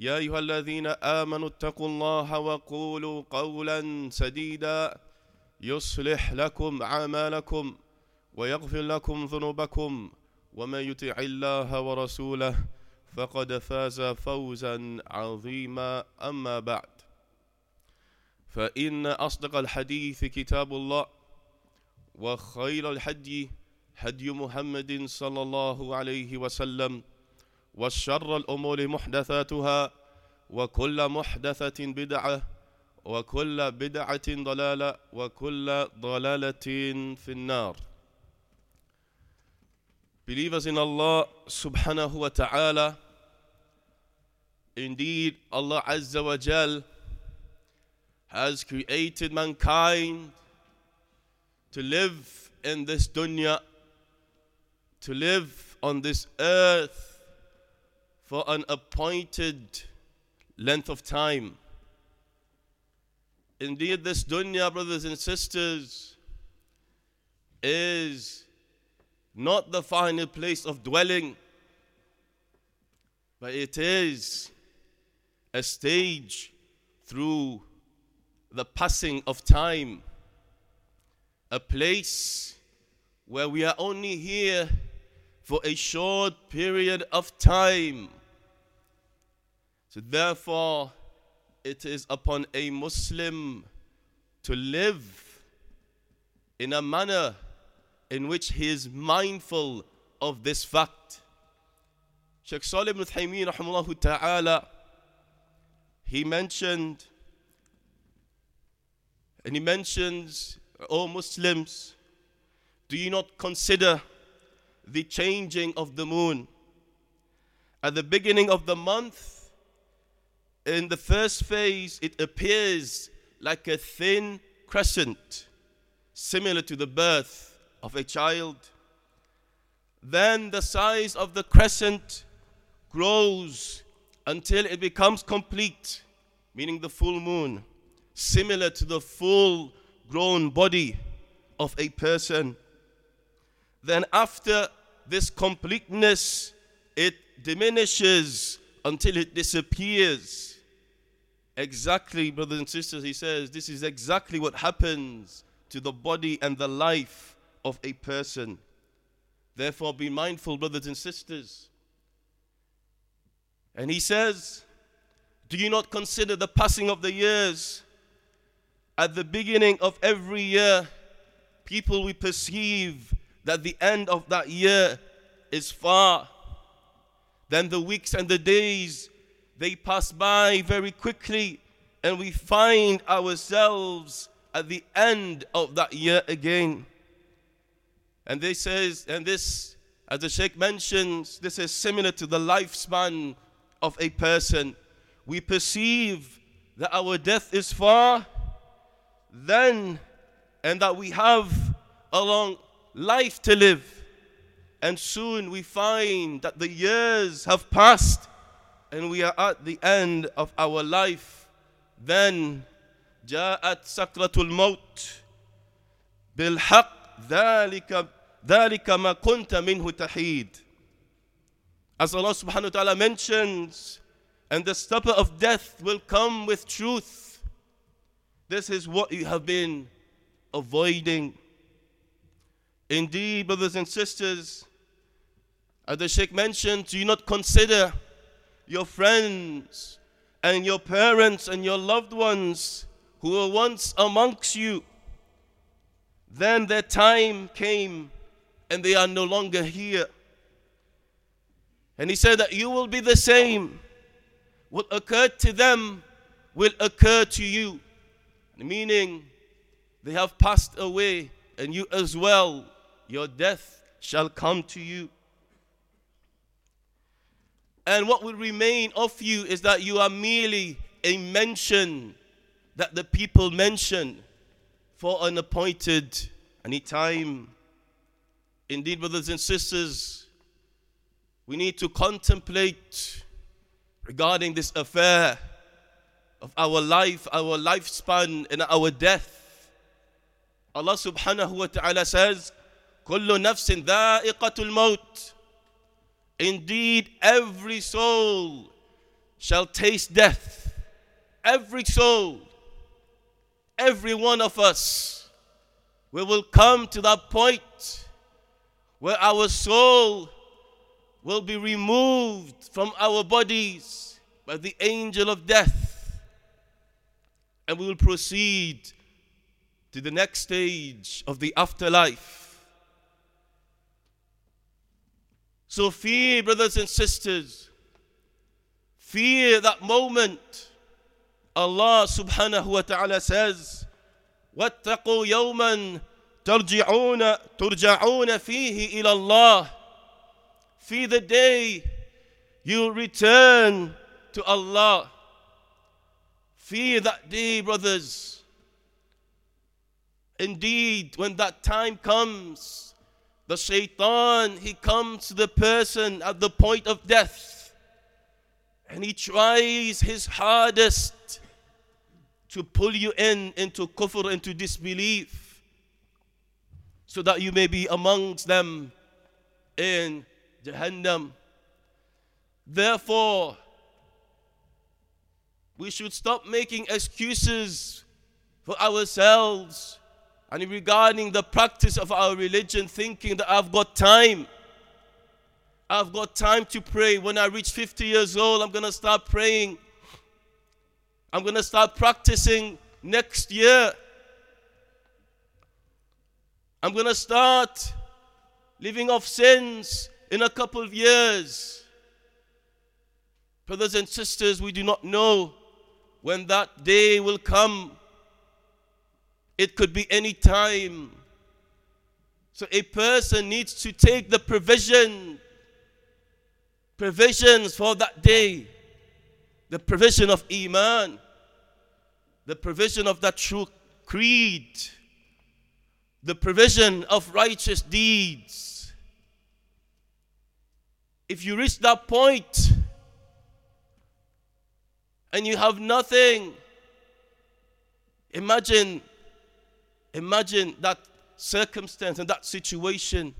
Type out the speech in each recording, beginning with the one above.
يا أيها الذين آمنوا اتقوا الله وقولوا قولا سديدا يصلح لكم أعمالكم ويغفر لكم ذنوبكم ومن يطع الله ورسوله فقد فاز فوزا عظيما. أما بعد فإن أصدق الحديث كتاب الله وخير الحدي هدي محمد صلى الله عليه وسلم. وشر الأمور محدثاتها وكل محدثة بدعة وكل بدعة ضلالة وكل ضلالة في النار Believers in Allah subhanahu wa ta'ala Indeed Allah Azza wa Jal has created mankind to live in this dunya to live on this earth for an appointed length of time. Indeed, this dunya, brothers and sisters, is not the final place of dwelling, but it is a stage through the passing of time, a place where we are only here for a short period of time. So, therefore, it is upon a Muslim to live in a manner in which he is mindful of this fact. Sheikh Salih ibn Uthaymeen ta'ala, he mentioned, and he mentions, O Muslims, do you not consider the changing of the moon? At the beginning of the month, in the first phase, it appears like a thin crescent, similar to the birth of a child. Then the size of the crescent grows until it becomes complete, meaning the full moon, similar to the full grown body of a person. Then, after this completeness, it diminishes until it disappears. Exactly, brothers and sisters, he says, this is exactly what happens to the body and the life of a person. Therefore, be mindful, brothers and sisters. And he says, Do you not consider the passing of the years? At the beginning of every year, people will perceive that the end of that year is far. Then the weeks and the days they pass by very quickly, and we find ourselves at the end of that year again. And this says, and this, as the Sheikh mentions, this is similar to the lifespan of a person. We perceive that our death is far, then, and that we have a long life to live. And soon we find that the years have passed and we are at the end of our life. Then جاءت سكرة الموت بالحق ذلك ذلك ما كنت منه تحيد. As Allah subhanahu wa ta'ala mentions, and the stopper of death will come with truth. This is what you have been avoiding. Indeed, brothers and sisters, as the Sheikh mentioned, do you not consider your friends and your parents and your loved ones who were once amongst you Then their time came and they are no longer here. And he said that you will be the same. What occurred to them will occur to you. Meaning, they have passed away, and you as well, your death shall come to you. And what will remain of you is that you are merely a mention that the people mention for an appointed any time. Indeed, brothers and sisters, we need to contemplate regarding this affair of our life, our lifespan, and our death. Allah subhanahu wa ta'ala says, كل نفس ذائقة الموت. Indeed, every soul shall taste death. Every soul, every one of us, we will come to that point where our soul will be removed from our bodies by the angel of death. And we will proceed to the next stage of the afterlife. So fear, brothers and sisters, fear that moment. Allah subhanahu wa ta'ala says, واتقوا يوما ترجعون ترجعون فيه إلى الله Fear the day you return to Allah. Fear that day, brothers. Indeed, when that time comes, the shaitan, he comes to the person at the point of death and he tries his hardest to pull you in into kufr, into disbelief, so that you may be amongst them in Jahannam. Therefore, we should stop making excuses for ourselves and regarding the practice of our religion, thinking that I've got time. I've got time to pray. When I reach 50 years old, I'm going to start praying. I'm going to start practicing next year. I'm going to start living off sins in a couple of years. Brothers and sisters, we do not know when that day will come. It could be any time. So a person needs to take the provision, provisions for that day, the provision of Iman, the provision of that true creed, the provision of righteous deeds if you reach that point and you have nothing, imagine, imagine that circumstance and that situation.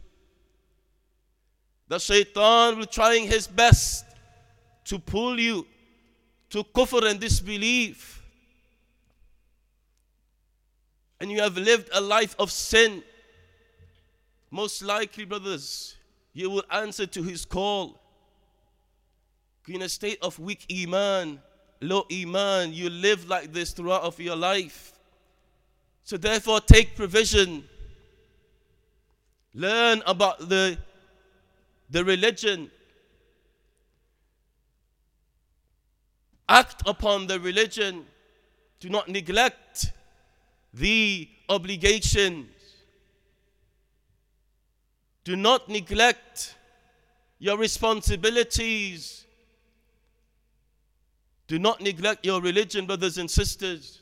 The shaitan will trying his best to pull you to kufr and disbelief. And you have lived a life of sin. Most likely, brothers, you will answer to his call. In a state of weak iman, low iman, you live like this throughout of your life. So therefore, take provision. Learn about the, the religion. Act upon the religion. Do not neglect the obligations. do not neglect your responsibilities. Do not neglect your religion, brothers and sisters.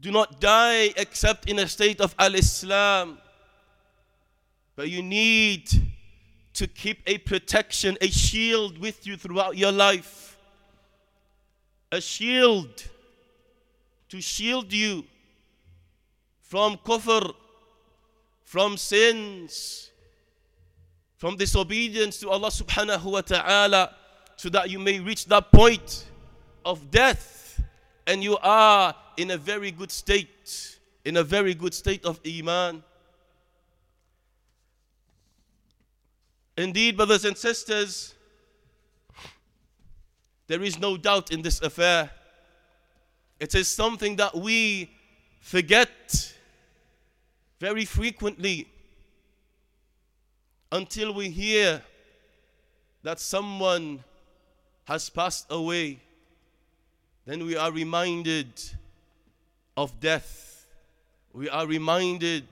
Do not die except in a state of Al Islam. But you need to keep a protection, a shield with you throughout your life. A shield to shield you from kufr, from sins, from disobedience to Allah subhanahu wa ta'ala, so that you may reach that point of death and you are in a very good state, in a very good state of Iman. Indeed, brothers and sisters, there is no doubt in this affair. It is something that we forget very frequently until we hear that someone has passed away, then we are reminded of death. We are reminded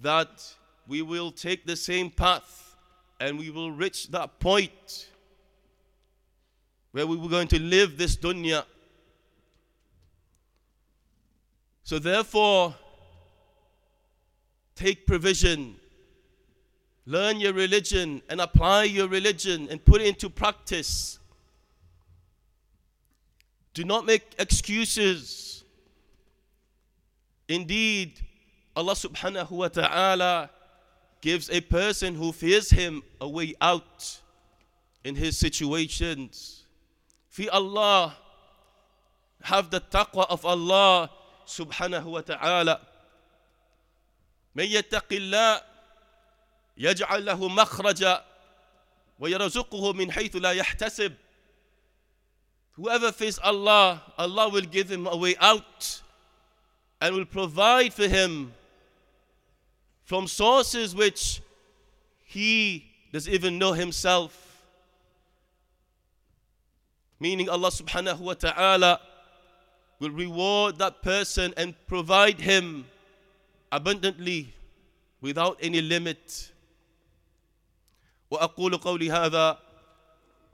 that we will take the same path and we will reach that point where we were going to live this dunya. So, therefore, take provision, learn your religion, and apply your religion and put it into practice. Do not make excuses. Indeed, Allah subhanahu wa ta'ala gives a person who fears Him a way out in his situations. Fear Allah, have the taqwa of Allah subhanahu wa ta'ala. من يتق الله يجعل له مخرجا ويرزقه من حيث لا يحتسب Whoever fears Allah, Allah will give him a way out and will provide for him from sources which he doesn't even know himself. Meaning Allah subhanahu wa ta'ala will reward that person and provide him abundantly without any limit. وأقول قولي هذا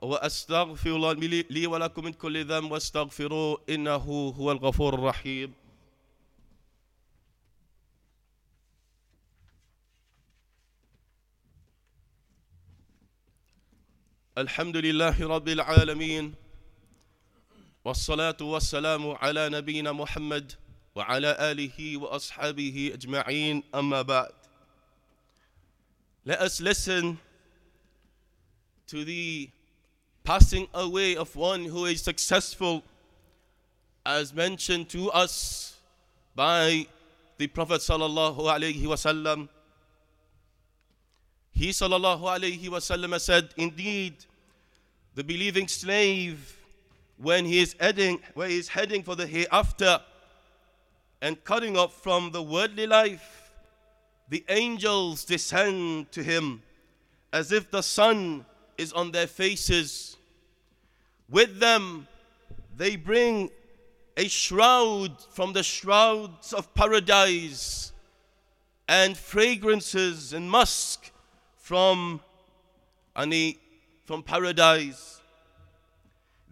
وأستغفر الله لي ولكم من كل ذنب واستغفروه إنه هو الغفور الرحيم. الحمد لله رب العالمين والصلاة والسلام على نبينا محمد وعلى آله وأصحابه أجمعين. أما بعد Let us listen to the passing away of one who is successful as mentioned to us by the Prophet sallallahu alaihi wasallam. He sallallahu alaihi wasallam said, indeed, the believing slave, when he is heading, where he is heading for the hereafter, and cutting off from the worldly life, the angels descend to him as if the sun is on their faces. With them, they bring a shroud from the shrouds of paradise and fragrances and musk from ani, from paradise.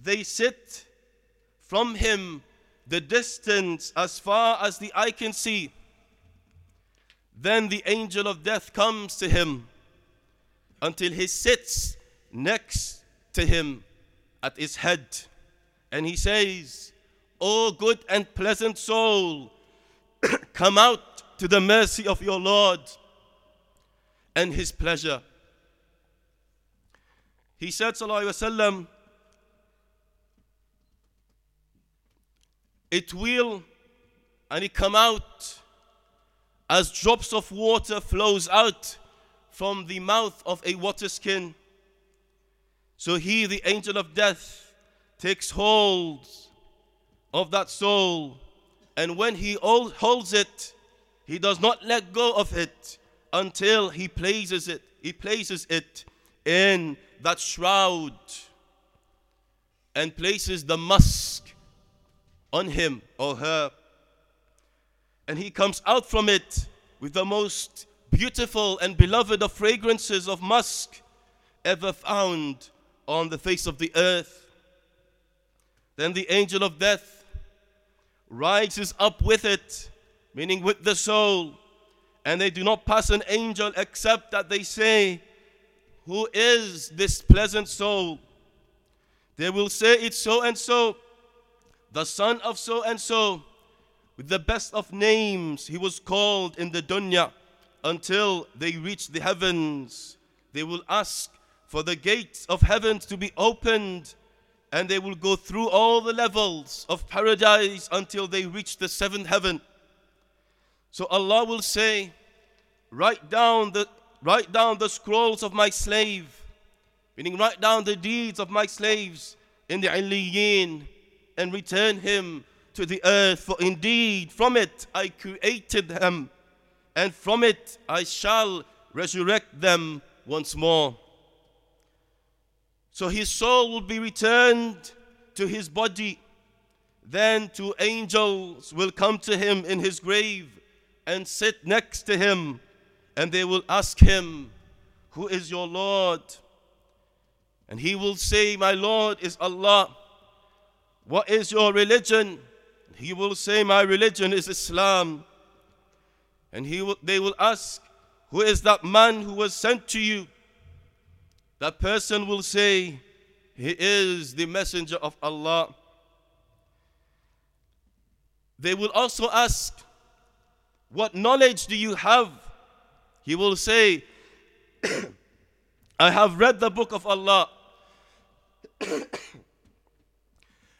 They sit from him the distance as far as the eye can see. Then the angel of death comes to him until he sits next to him at his head. And he says, O good and pleasant soul, come out to the mercy of your Lord and his pleasure. He said, Sallallahu Alaihi Wasallam, it will and it come out as drops of water flows out from the mouth of a water skin. So he, the angel of death, takes hold of that soul, and when he holds it, he does not let go of it until he places it. He places it in that shroud and places the musk on him or her. And he comes out from it with the most beautiful and beloved of fragrances of musk ever found on the face of the earth. Then the angel of death rises up with it, meaning with the soul, and they do not pass an angel except that they say, Who is this pleasant soul? They will say, It's so and so the son of so and so, with the best of names, he was called in the dunya until they reach the heavens. They will ask for the gates of heaven to be opened, and they will go through all the levels of paradise until they reach the seventh heaven. So Allah will say, Write down the write down the scrolls of my slave, meaning write down the deeds of my slaves in the Illiyin and return him to the earth, for indeed from it I created them and from it I shall resurrect them once more. So his soul will be returned to his body. Then two angels will come to him in his grave and sit next to him, and they will ask him, Who is your Lord? And he will say, My Lord is Allah. What is your religion? He will say, My religion is Islam. And he will, they will ask, Who is that man who was sent to you? That person will say, He is the messenger of Allah. They will also ask, What knowledge do you have? He will say, I have read the book of Allah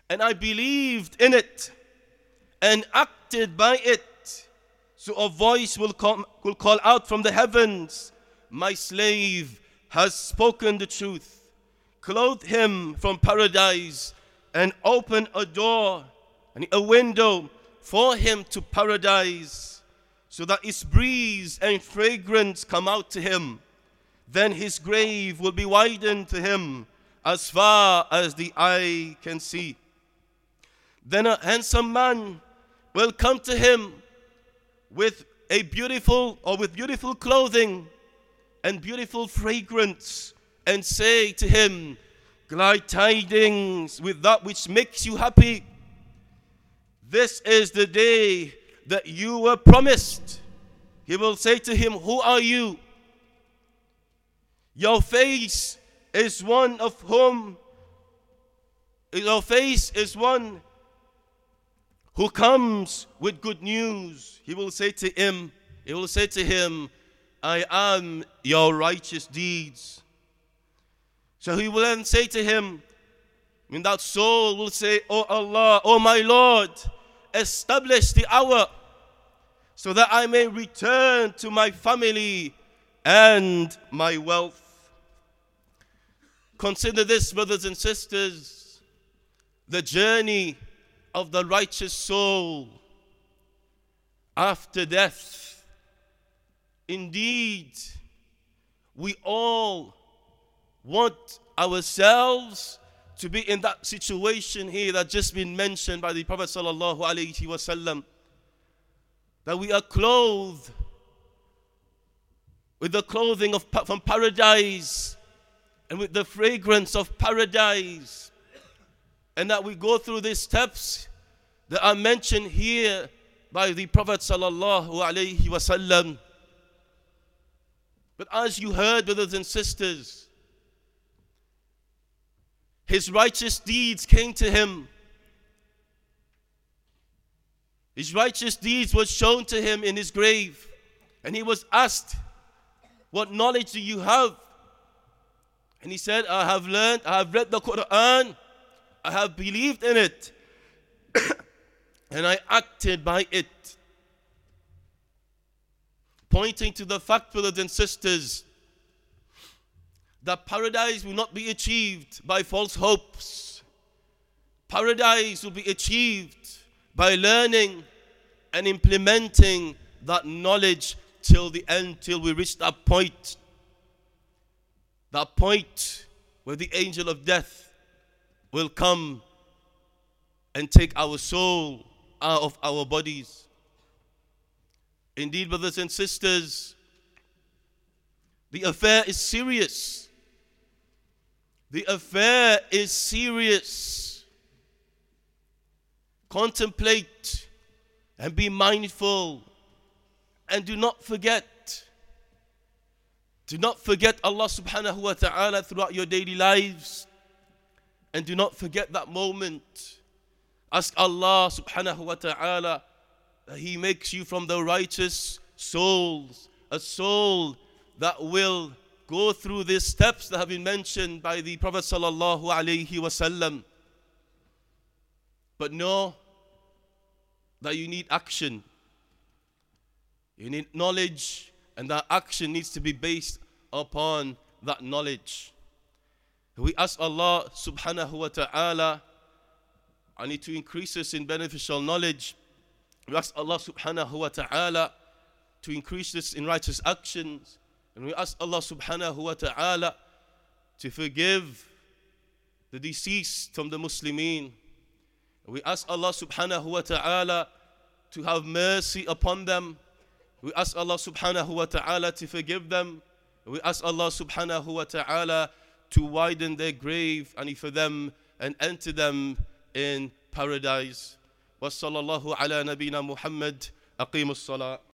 and I believed in it and acted by it. So a voice will, come, will call out from the heavens, My slave has spoken the truth. Clothe him from paradise and open a door and a window for him to paradise so that its breeze and fragrance come out to him. Then his grave will be widened to him as far as the eye can see. Then a handsome man will come to him with a beautiful or with beautiful clothing and beautiful fragrance and say to him, Glad tidings with that which makes you happy. This is the day that you were promised. He will say to him, Who are you? Your face is one of whom, your face is one who comes with good news. He will say to him, He will say to him, I am your righteous deeds. So he will then say to him, and that soul will say, Oh Allah, oh my Lord, establish the hour so that I may return to my family and my wealth. Consider this, brothers and sisters, the journey of the righteous soul after death. Indeed, we all want ourselves to be in that situation here that just been mentioned by the Prophet sallallahu alaihi wasallam that we are clothed with the clothing of from paradise and with the fragrance of paradise and that we go through these steps that are mentioned here by the Prophet sallallahu alaihi wasallam. But as you heard, brothers and sisters, his righteous deeds came to him. His righteous deeds were shown to him in his grave, and he was asked, What knowledge do you have? And he said, I have learned, I have read the Quran, I have believed in it, and I acted by it. Pointing to the fact, brothers and sisters, that paradise will not be achieved by false hopes. Paradise will be achieved by learning and implementing that knowledge till the end, till we reach that point. That point where the angel of death will come and take our soul out of our bodies. Indeed, brothers and sisters, the affair is serious. The affair is serious. Contemplate and be mindful and do not forget. Do not forget Allah subhanahu wa ta'ala throughout your daily lives. And do not forget that moment. Ask Allah subhanahu wa ta'ala He makes you from the righteous souls, a soul that will go through these steps that have been mentioned by the Prophet sallallahu alaihi wasallam. But know that you need action. You need knowledge, and that action needs to be based upon that knowledge. We ask Allah subhanahu wa ta'ala I need to increase us in beneficial knowledge. We ask Allah subhanahu wa ta'ala to increase this in righteous actions. And we ask Allah subhanahu wa ta'ala to forgive the deceased from the Muslimin. We ask Allah subhanahu wa ta'ala to have mercy upon them. We ask Allah subhanahu wa ta'ala to forgive them. We ask Allah subhanahu wa ta'ala to widen their grave and for them and enter them in paradise. وصلى الله على نبينا محمد. أقيموا الصلاة.